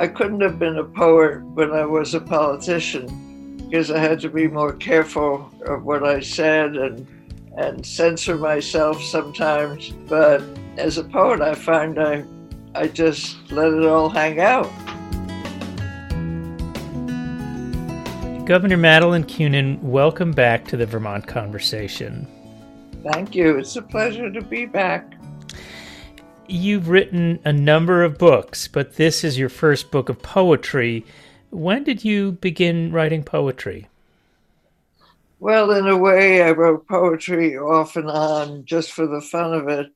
I couldn't have been a poet when I was a politician because I had to be more careful of what I said and and censor myself sometimes. But as a poet, I find I I just let it all hang out. Governor Madeleine Kunin, welcome back to the Vermont Conversation. Thank you. It's a pleasure to be back. You've written a number of books, but this is your first book of poetry. When did you begin writing poetry? Well, in a way, I wrote poetry off and on just for the fun of it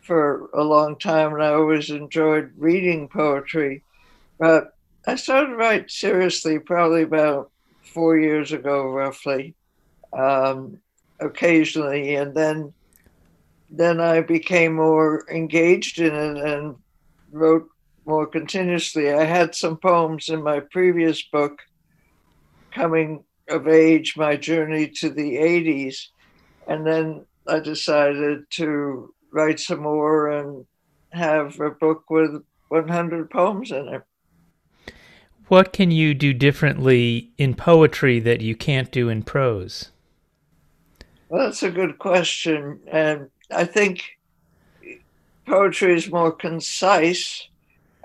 for a long time, and I always enjoyed reading poetry. But I started to write seriously probably about four years ago, roughly, um, occasionally, and then then I became more engaged in it and wrote more continuously. I had some poems in my previous book, Coming of Age My Journey to the 80s. And then I decided to write some more and have a book with 100 poems in it. What can you do differently in poetry that you can't do in prose? Well, that's a good question. And I think poetry is more concise.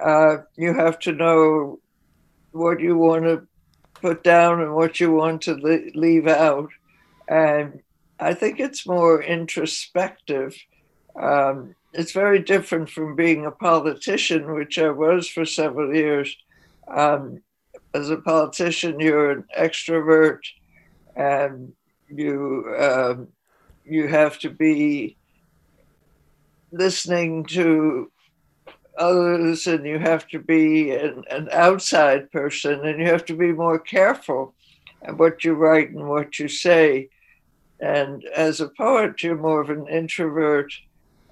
Uh, you have to know what you want to put down and what you want to leave out. And I think it's more introspective. Um, it's very different from being a politician, which I was for several years. Um, as a politician, you're an extrovert, and you um, you have to be listening to others and you have to be an, an, outside person and you have to be more careful at what you write and what you say. And as a poet, you're more of an introvert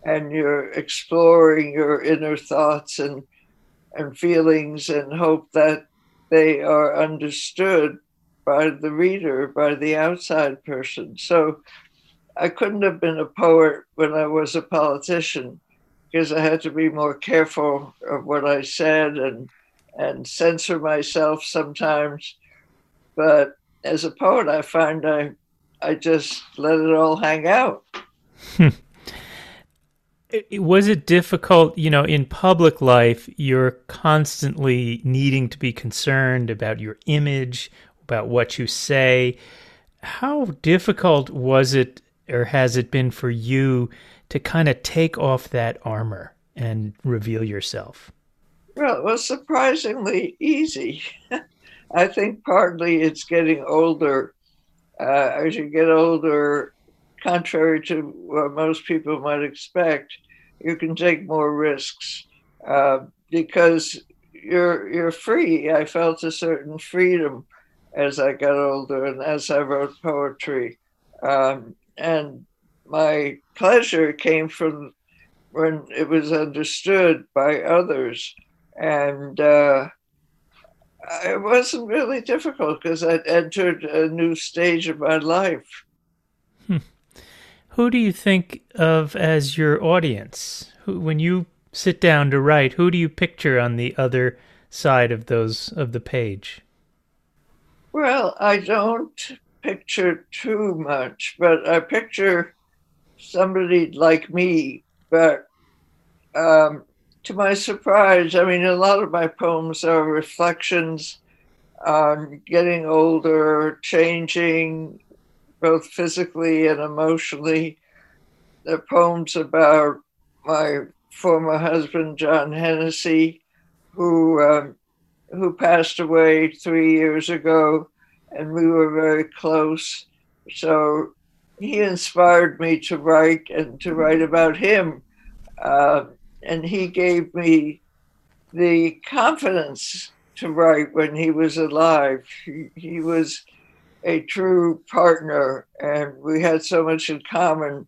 and you're exploring your inner thoughts and, and feelings and hope that they are understood by the reader, by the outside person. So I couldn't have been a poet when I was a politician because I had to be more careful of what I said and and censor myself sometimes. But as a poet, I find I I just let it all hang out. was it difficult you know in public life you're constantly needing to be concerned about your image about what you say how difficult was it or has it been for you to kind of take off that armor and reveal yourself? Well, it was surprisingly easy. I think partly it's getting older. Uh, as you get older, contrary to what most people might expect, you can take more risks uh, because you're you're free. I felt a certain freedom as I got older and as I wrote poetry. Um, and my pleasure came from when it was understood by others. And uh, it wasn't really difficult because I'd entered a new stage of my life. Hmm. Who do you think of as your audience? Who, when you sit down to write, who do you picture on the other side of those of the page? Well, I don't picture too much, but I picture somebody like me. But um, to my surprise, I mean, a lot of my poems are reflections on getting older, changing both physically and emotionally. They're poems about my former husband, John Hennessey, who um, who passed away three years ago and we were very close. So he inspired me to write and to write about him. Uh, and he gave me the confidence to write when he was alive. He, he was a true partner, and we had so much in common.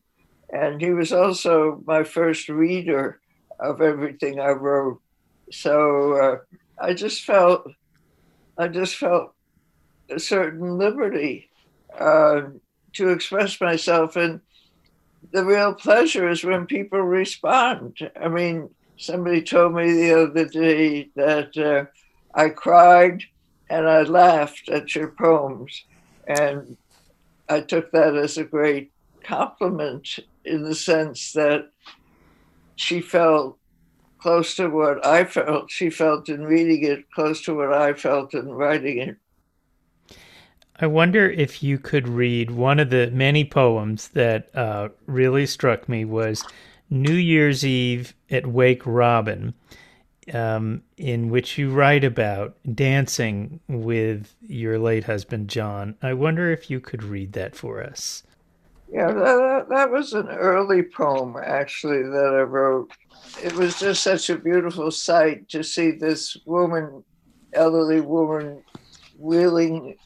And he was also my first reader of everything I wrote. So uh, I just felt, I just felt a certain liberty uh, to express myself. And the real pleasure is when people respond. I mean, somebody told me the other day that uh, I cried and I laughed at your poems. And I took that as a great compliment in the sense that she felt close to what I felt. She felt in reading it, close to what I felt in writing it. I wonder if you could read one of the many poems that uh, really struck me was New Year's Eve at Wake Robin, um, in which you write about dancing with your late husband John. I wonder if you could read that for us. Yeah, that, that was an early poem actually that I wrote. It was just such a beautiful sight to see this woman, elderly woman, wheeling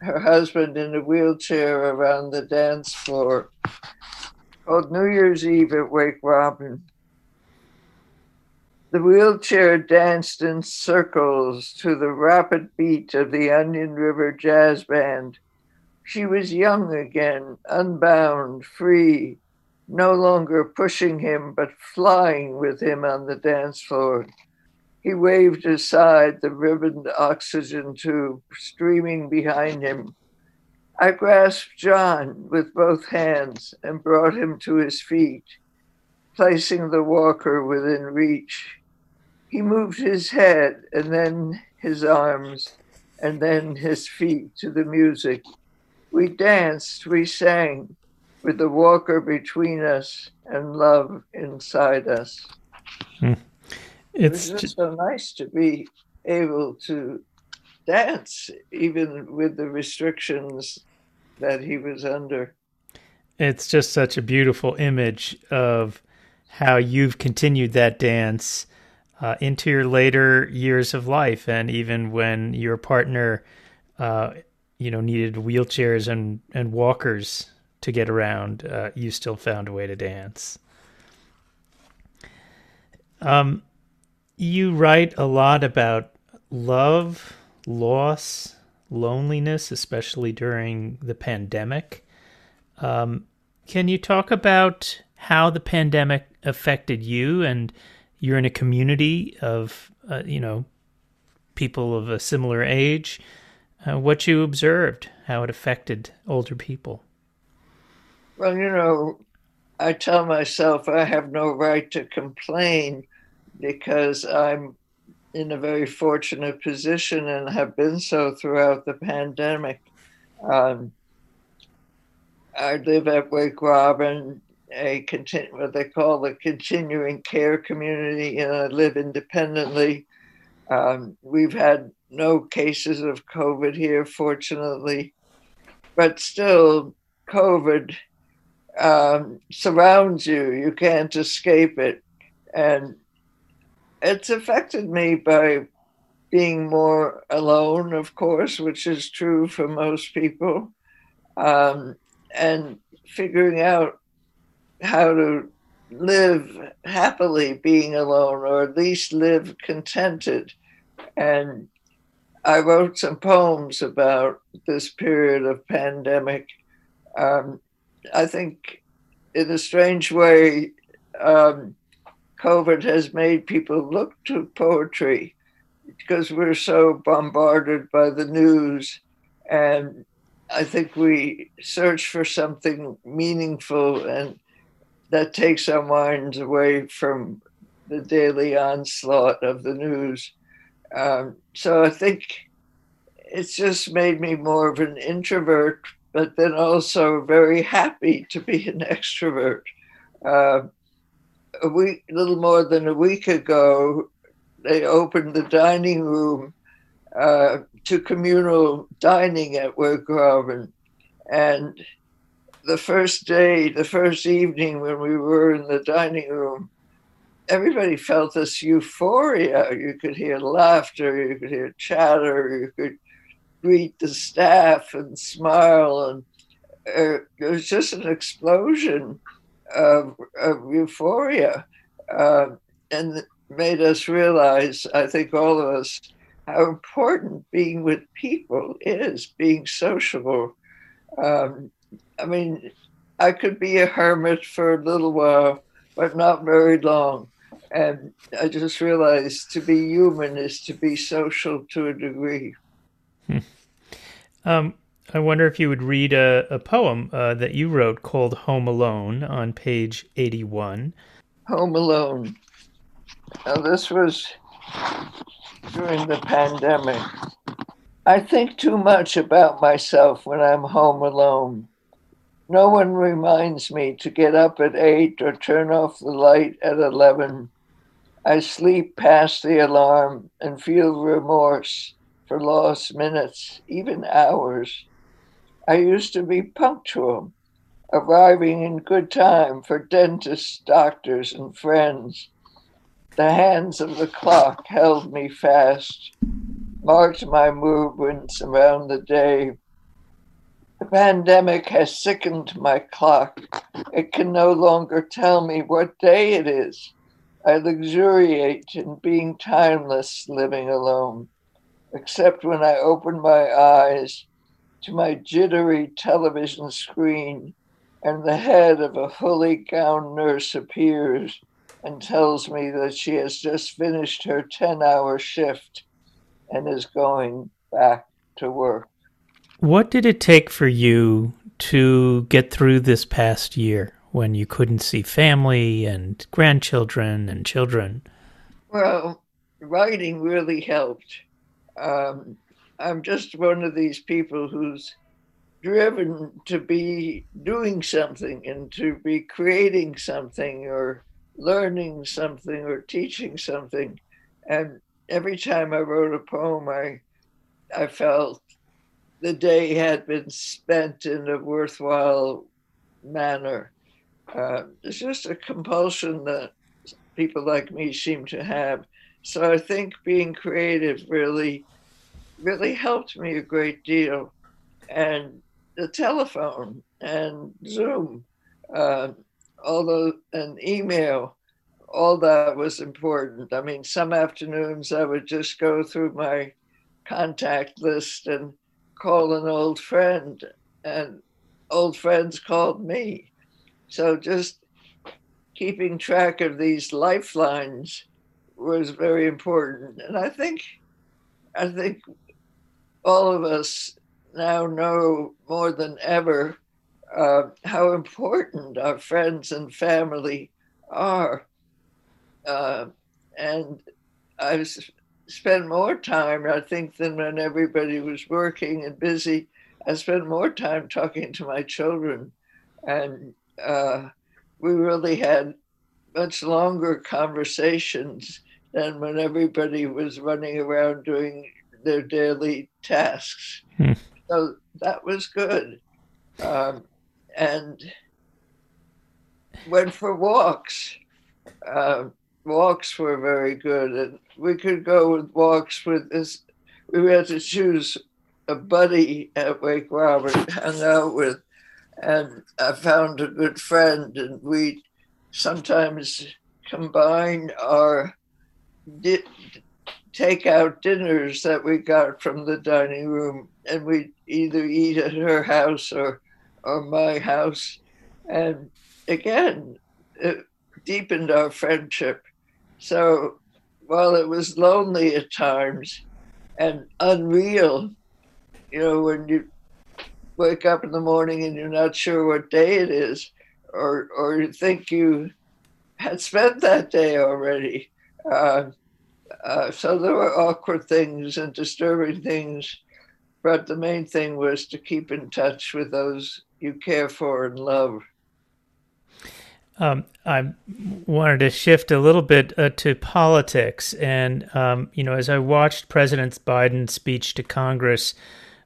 her husband in a wheelchair around the dance floor called New Year's Eve at Wake Robin. The wheelchair danced in circles to the rapid beat of the Onion River Jazz Band. She was young again, unbound, free, no longer pushing him, but flying with him on the dance floor. He waved aside the ribboned oxygen tube streaming behind him. I grasped John with both hands and brought him to his feet, placing the walker within reach. He moved his head and then his arms and then his feet to the music. We danced, we sang, with the walker between us and love inside us. Hmm. It's it was just so nice to be able to dance, even with the restrictions that he was under. It's just such a beautiful image of how you've continued that dance uh, into your later years of life, and even when your partner, uh, you know, needed wheelchairs and and walkers to get around, uh, you still found a way to dance. Um, you write a lot about love, loss, loneliness, especially during the pandemic. Um, can you talk about how the pandemic affected you? And you're in a community of, uh, you know, people of a similar age. Uh, what you observed, how it affected older people. Well, you know, I tell myself I have no right to complain because I'm in a very fortunate position and have been so throughout the pandemic. Um, I live at Wake Robin, a what they call the continuing care community, and I live independently. Um, we've had no cases of COVID here, fortunately, but still, COVID um, surrounds you. You can't escape it. And it's affected me by being more alone, of course, which is true for most people, um, and figuring out how to live happily being alone or at least live contented. And I wrote some poems about this period of pandemic. Um, I think, in a strange way, um, COVID has made people look to poetry because we're so bombarded by the news. And I think we search for something meaningful and that takes our minds away from the daily onslaught of the news. Um, so I think it's just made me more of an introvert, but then also very happy to be an extrovert. Uh, a week, a little more than a week ago, they opened the dining room uh, to communal dining at Robin. And the first day, the first evening when we were in the dining room, everybody felt this euphoria. You could hear laughter, you could hear chatter, you could greet the staff and smile. And uh, it was just an explosion of, of euphoria uh, and made us realize, I think all of us, how important being with people is, being sociable. Um, I mean, I could be a hermit for a little while, but not very long. And I just realized to be human is to be social to a degree. Hmm. Um, I wonder if you would read a, a poem uh, that you wrote called Home Alone on page 81. Home Alone. Now, this was during the pandemic. I think too much about myself when I'm home alone. No one reminds me to get up at 8 or turn off the light at 11. I sleep past the alarm and feel remorse for lost minutes, even hours. I used to be punctual, arriving in good time for dentists, doctors, and friends. The hands of the clock held me fast, marked my movements around the day. The pandemic has sickened my clock. It can no longer tell me what day it is. I luxuriate in being timeless living alone, except when I open my eyes to my jittery television screen and the head of a fully gowned nurse appears and tells me that she has just finished her 10 hour shift and is going back to work. What did it take for you to get through this past year when you couldn't see family and grandchildren and children? Well, writing really helped. Um, I'm just one of these people who's driven to be doing something and to be creating something or learning something or teaching something. And every time I wrote a poem, I, I felt the day had been spent in a worthwhile manner. Uh, it's just a compulsion that people like me seem to have. So I think being creative really, really helped me a great deal. And the telephone and Zoom uh, although an email, all that was important. I mean, some afternoons I would just go through my contact list and call an old friend, and old friends called me. So just keeping track of these lifelines was very important. And I think, I think all of us now know more than ever uh, how important our friends and family are. Uh, and I've spent more time, I think, than when everybody was working and busy. I spent more time talking to my children, and uh, we really had much longer conversations than when everybody was running around doing their daily tasks. Hmm. So that was good. Um, and went for walks. Uh, walks were very good, and we could go with walks with this. We had to choose a buddy at Wake Robin, hung out with, and I found a good friend, and we sometimes combine our di- takeout dinners that we got from the dining room, and we either eat at her house or or my house. And again, it deepened our friendship. So while it was lonely at times and unreal, you know, when you wake up in the morning and you're not sure what day it is, or, or you think you had spent that day already. Uh, uh, so there were awkward things and disturbing things, but the main thing was to keep in touch with those you care for and love. Um, I wanted to shift a little bit uh, to politics, and um, you know, as I watched President Biden's speech to Congress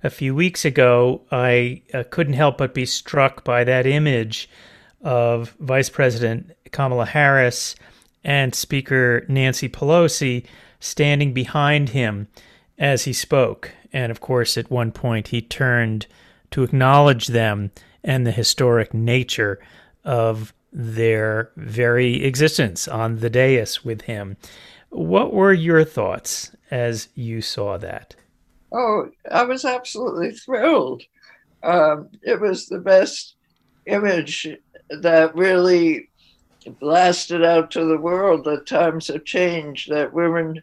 a few weeks ago, I uh, couldn't help but be struck by that image of Vice President Kamala Harris and Speaker Nancy Pelosi standing behind him as he spoke. And of course, at one point, he turned to acknowledge them and the historic nature of their very existence on the dais with him. What were your thoughts as you saw that? Oh, I was absolutely thrilled. Um, it was the best image that really blasted out to the world that times have changed, that women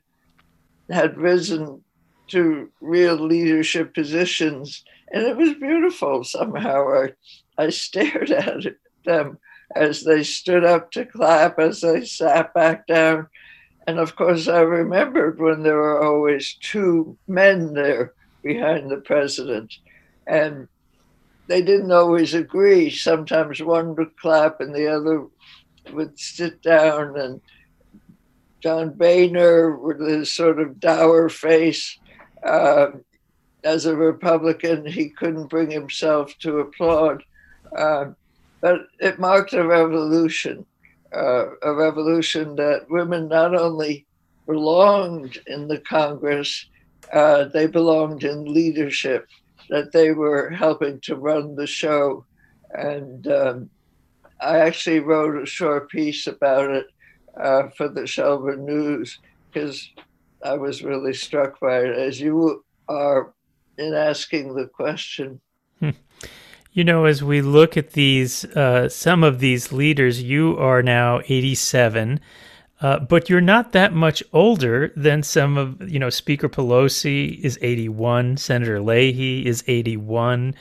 had risen to real leadership positions. And it was beautiful. Somehow I, I stared at them as they stood up to clap, as they sat back down. And of course, I remembered when there were always two men there behind the president. And they didn't always agree. Sometimes one would clap and the other would sit down. And John Boehner, with his sort of dour face, uh, as a Republican, he couldn't bring himself to applaud. Uh, but it marked a revolution, uh, a revolution that women not only belonged in the Congress, uh, they belonged in leadership, that they were helping to run the show. And um, I actually wrote a short piece about it uh, for the Shelburne News because I was really struck by it, as you are in asking the question. Hmm. You know, as we look at these, uh, some of these leaders, you are now 87, uh, but you're not that much older than some of, you know, Speaker Pelosi is 81, Senator Leahy is 81.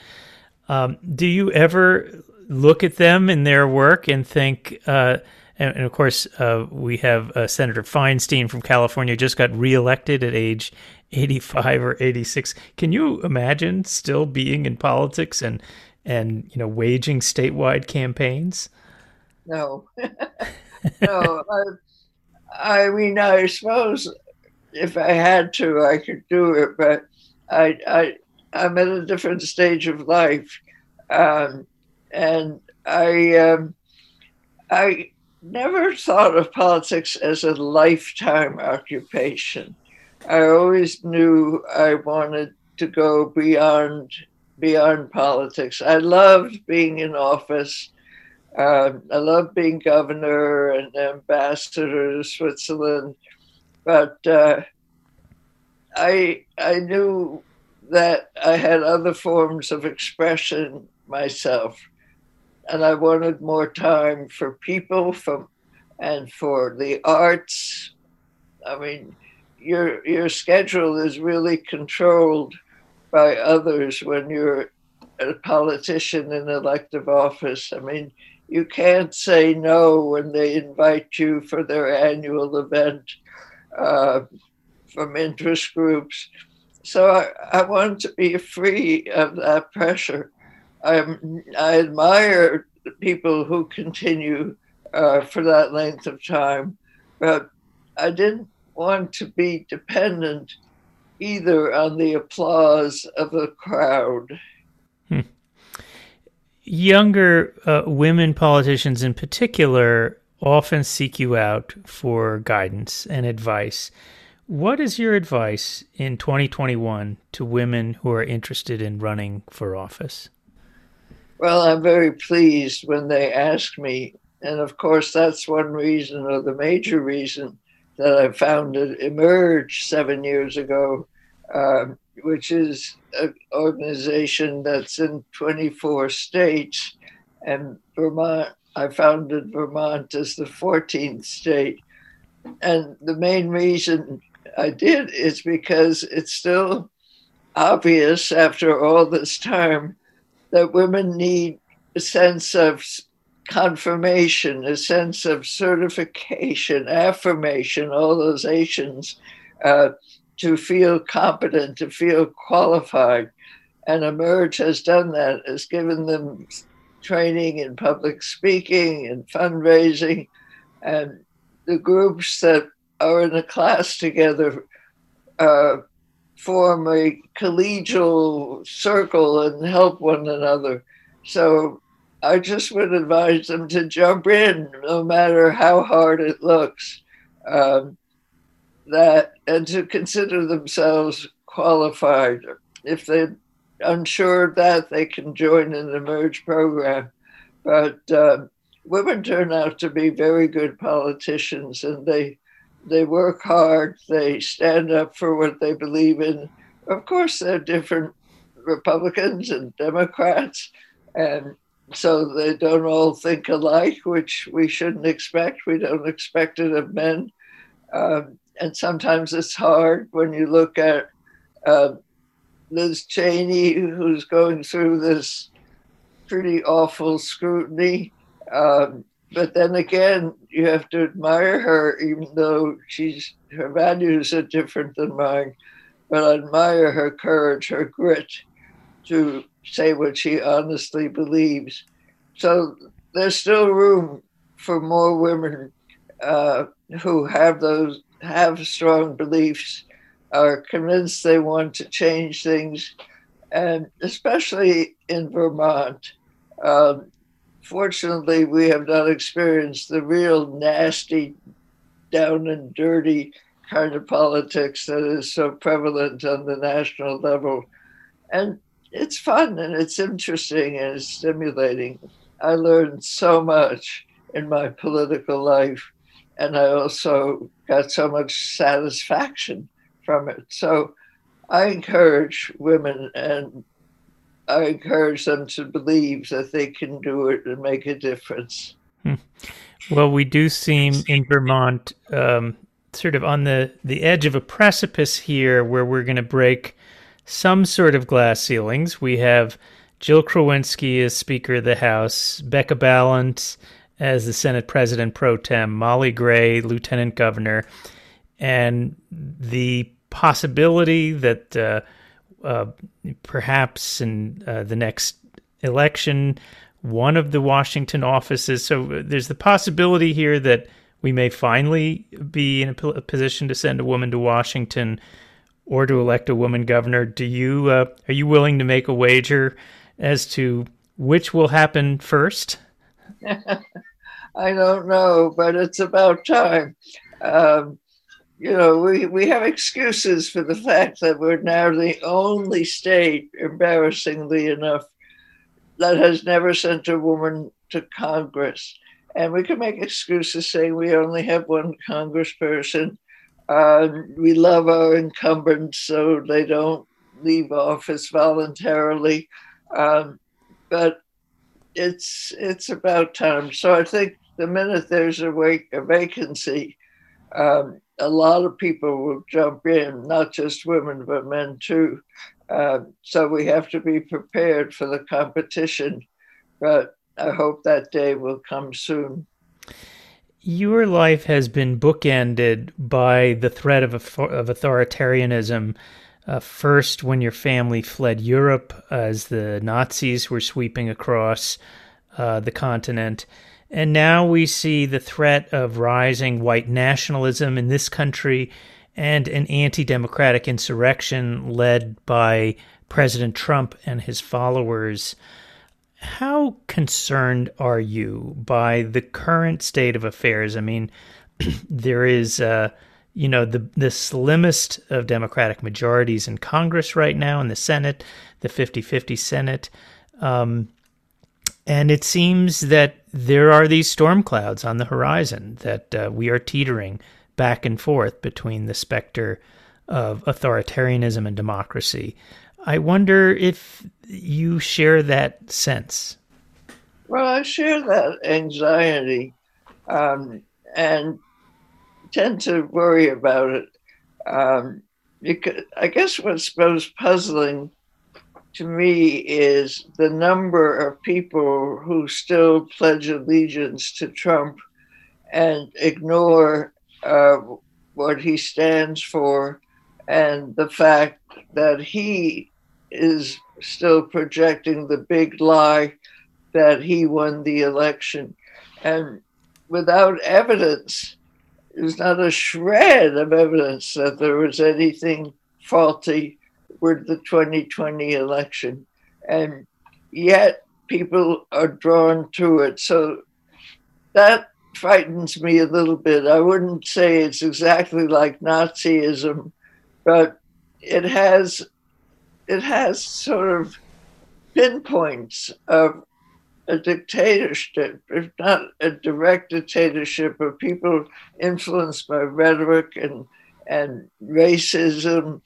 Um, do you ever look at them in their work and think, uh, and, and, of course, uh, we have uh, Senator Feinstein from California just got reelected at age 85 or 86. Can you imagine still being in politics and and you know waging statewide campaigns? No, no. I, I mean, I suppose if I had to, I could do it, but I, I, I'm at a different stage of life, um, and I, um, I never thought of politics as a lifetime occupation. I always knew I wanted to go beyond beyond politics. I loved being in office. Uh, I loved being governor and ambassador to Switzerland, but uh, I I knew that I had other forms of expression myself, and I wanted more time for people, from and for the arts. I mean, your your schedule is really controlled by others when you're a politician in elective office. I mean, you can't say no when they invite you for their annual event uh, from interest groups. So I, I want to be free of that pressure. I'm, I admire people who continue uh, for that length of time, but I didn't want to be dependent either on the applause of the crowd. Hmm. Younger uh, women politicians, in particular, often seek you out for guidance and advice. What is your advice in 2021 to women who are interested in running for office? Well, I'm very pleased when they ask me. And of course, that's one reason, or the major reason, that I founded Emerge seven years ago, um, which is an organization that's in 24 states. And Vermont, I founded Vermont as the 14th state. And the main reason I did is because it's still obvious after all this time that women need a sense of confirmation, a sense of certification, affirmation, all those Asians, uh, to feel competent, to feel qualified. And Emerge has done that, has given them training in public speaking and fundraising. And the groups that are in a class together uh, form a collegial circle and help one another. So I just would advise them to jump in, no matter how hard it looks. Um, that and to consider themselves qualified. If they're unsure of that, they can join an Emerge program. But uh, women turn out to be very good politicians, and they they work hard, they stand up for what they believe in. Of course, they're different Republicans and Democrats, and so they don't all think alike, which we shouldn't expect. We don't expect it of men. Um, and sometimes it's hard when you look at uh, Liz Cheney, who's going through this pretty awful scrutiny. Um, but then again, you have to admire her, even though she's her values are different than mine. But I admire her courage, her grit to say what she honestly believes. So there's still room for more women uh, who have those have strong beliefs, are convinced they want to change things, and especially in Vermont. Um, fortunately, we have not experienced the real nasty, down and dirty kind of politics that is so prevalent on the national level. And it's fun and it's interesting and it's stimulating. I learned so much in my political life, and I also got so much satisfaction from it. So I encourage women and I encourage them to believe that they can do it and make a difference. Hmm. Well, we do seem in Vermont um, sort of on the, the edge of a precipice here where we're going to break some sort of glass ceilings. We have Jill Krowinski as Speaker of the House, Becca Balint as the Senate President pro tem, Molly Gray, Lieutenant Governor, and the possibility that uh, uh, perhaps in uh, the next election, one of the Washington offices. So uh, there's the possibility here that we may finally be in a position to send a woman to Washington or to elect a woman governor. Do you uh, are you willing to make a wager as to which will happen first? I don't know, but it's about time. Um, you know, we, we have excuses for the fact that we're now the only state, embarrassingly enough, that has never sent a woman to Congress. And we can make excuses saying we only have one congressperson. Uh, we love our incumbents, so they don't leave office voluntarily. Um, but it's it's about time. So I think the minute there's a, wake, a vacancy, um, a lot of people will jump in, not just women, but men too. Uh, so we have to be prepared for the competition. But I hope that day will come soon. Your life has been bookended by the threat of, of authoritarianism. Uh, first, when your family fled Europe as the Nazis were sweeping across uh, the continent, and now we see the threat of rising white nationalism in this country and an anti democratic insurrection led by President Trump and his followers. How concerned are you by the current state of affairs? I mean, there is, uh, you know, the the slimmest of Democratic majorities in Congress right now, in the Senate, the 50 50 Senate. Um, and it seems that there are these storm clouds on the horizon that uh, we are teetering back and forth between the specter of authoritarianism and democracy. I wonder if you share that sense. Well, I share that anxiety um, and tend to worry about it. Um, because I guess what's most puzzling to me is the number of people who still pledge allegiance to Trump and ignore uh, what he stands for and the fact that he is still projecting the big lie that he won the election. And without evidence, there's not a shred of evidence that there was anything faulty with the 2020 election. And yet people are drawn to it. So that frightens me a little bit. I wouldn't say it's exactly like Nazism, but it has it has sort of pinpoints of a dictatorship, if not a direct dictatorship, of people influenced by rhetoric and and racism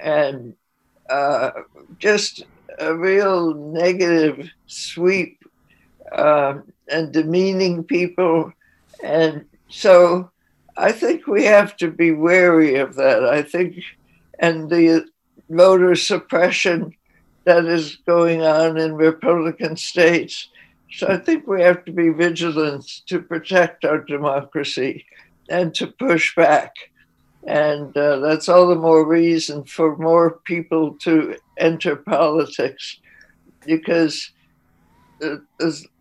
and uh, just a real negative sweep um, and demeaning people. And so I think we have to be wary of that. I think, and the voter suppression that is going on in Republican states. So I think we have to be vigilant to protect our democracy and to push back. And uh, that's all the more reason for more people to enter politics because uh,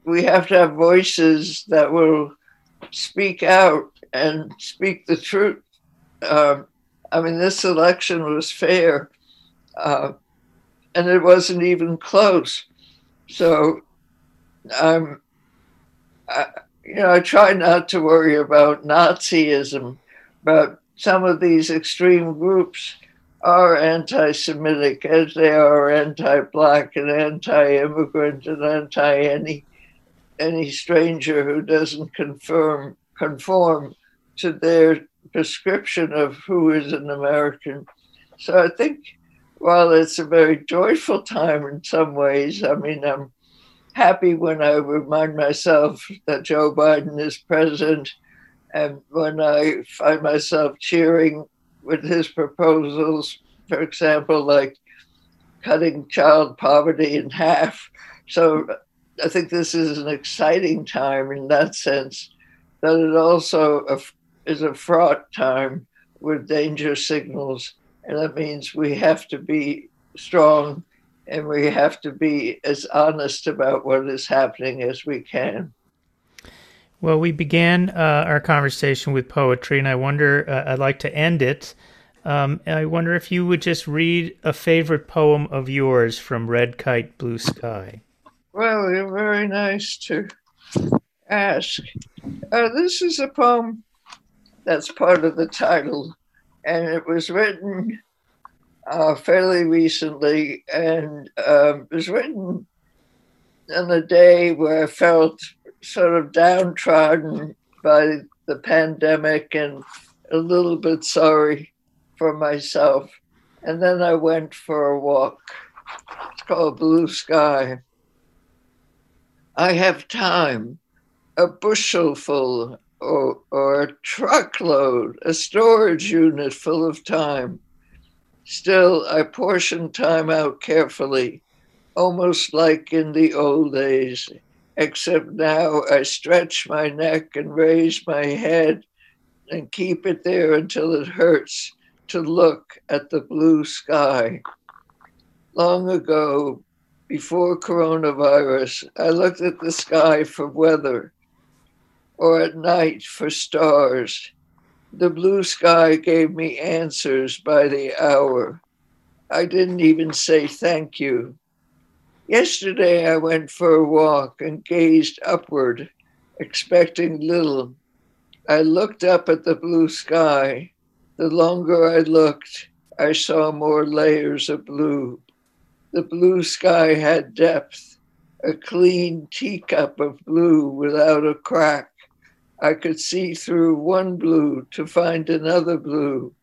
we have to have voices that will speak out and speak the truth. Um, I mean, this election was fair, uh, and it wasn't even close. So, um, I, you know, I try not to worry about Nazism, but some of these extreme groups are anti Semitic as they are anti Black and anti immigrant and anti any any stranger who doesn't confirm conform to their prescription of who is an American. So I think while it's a very joyful time in some ways, I mean I'm happy when I remind myself that Joe Biden is president and when I find myself cheering with his proposals, for example, like cutting child poverty in half. So I think this is an exciting time in that sense, that it also is a fraught time with danger signals. And that means we have to be strong and we have to be as honest about what is happening as we can. Well, we began uh, our conversation with poetry, and I wonder, uh, I'd like to end it. Um, I wonder if you would just read a favorite poem of yours from Red Kite, Blue Sky. Well, you're very nice to ask. Uh, this is a poem that's part of the title, and it was written uh, fairly recently, and um, it was written on a day where I felt sort of downtrodden by the pandemic and a little bit sorry for myself. And then I went for a walk. It's called Blue Sky. I have time, a bushelful or, or a truckload, a storage unit full of time. Still, I portion time out carefully, almost like in the old days except now I stretch my neck and raise my head and keep it there until it hurts to look at the blue sky. Long ago, before coronavirus, I looked at the sky for weather or at night for stars. The blue sky gave me answers by the hour. I didn't even say thank you. Yesterday I went for a walk and gazed upward, expecting little. I looked up at the blue sky. The longer I looked, I saw more layers of blue. The blue sky had depth, a clean teacup of blue without a crack. I could see through one blue to find another blue.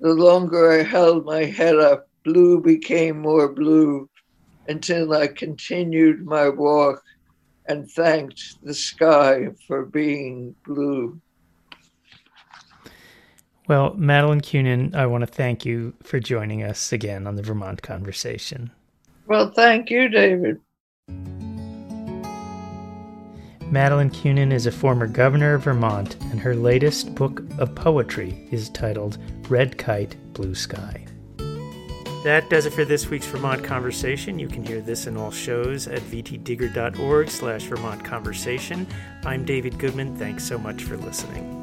The longer I held my head up, blue became more blue until I continued my walk and thanked the sky for being blue. Well, Madeleine Kunin, I want to thank you for joining us again on the Vermont Conversation. Well, thank you, David. Madeleine Kunin is a former governor of Vermont, and her latest book of poetry is titled Red Kite, Blue Sky. That does it for this week's Vermont Conversation. You can hear this and all shows at vtdigger.org slash Vermont Conversation. I'm David Goodman. Thanks so much for listening.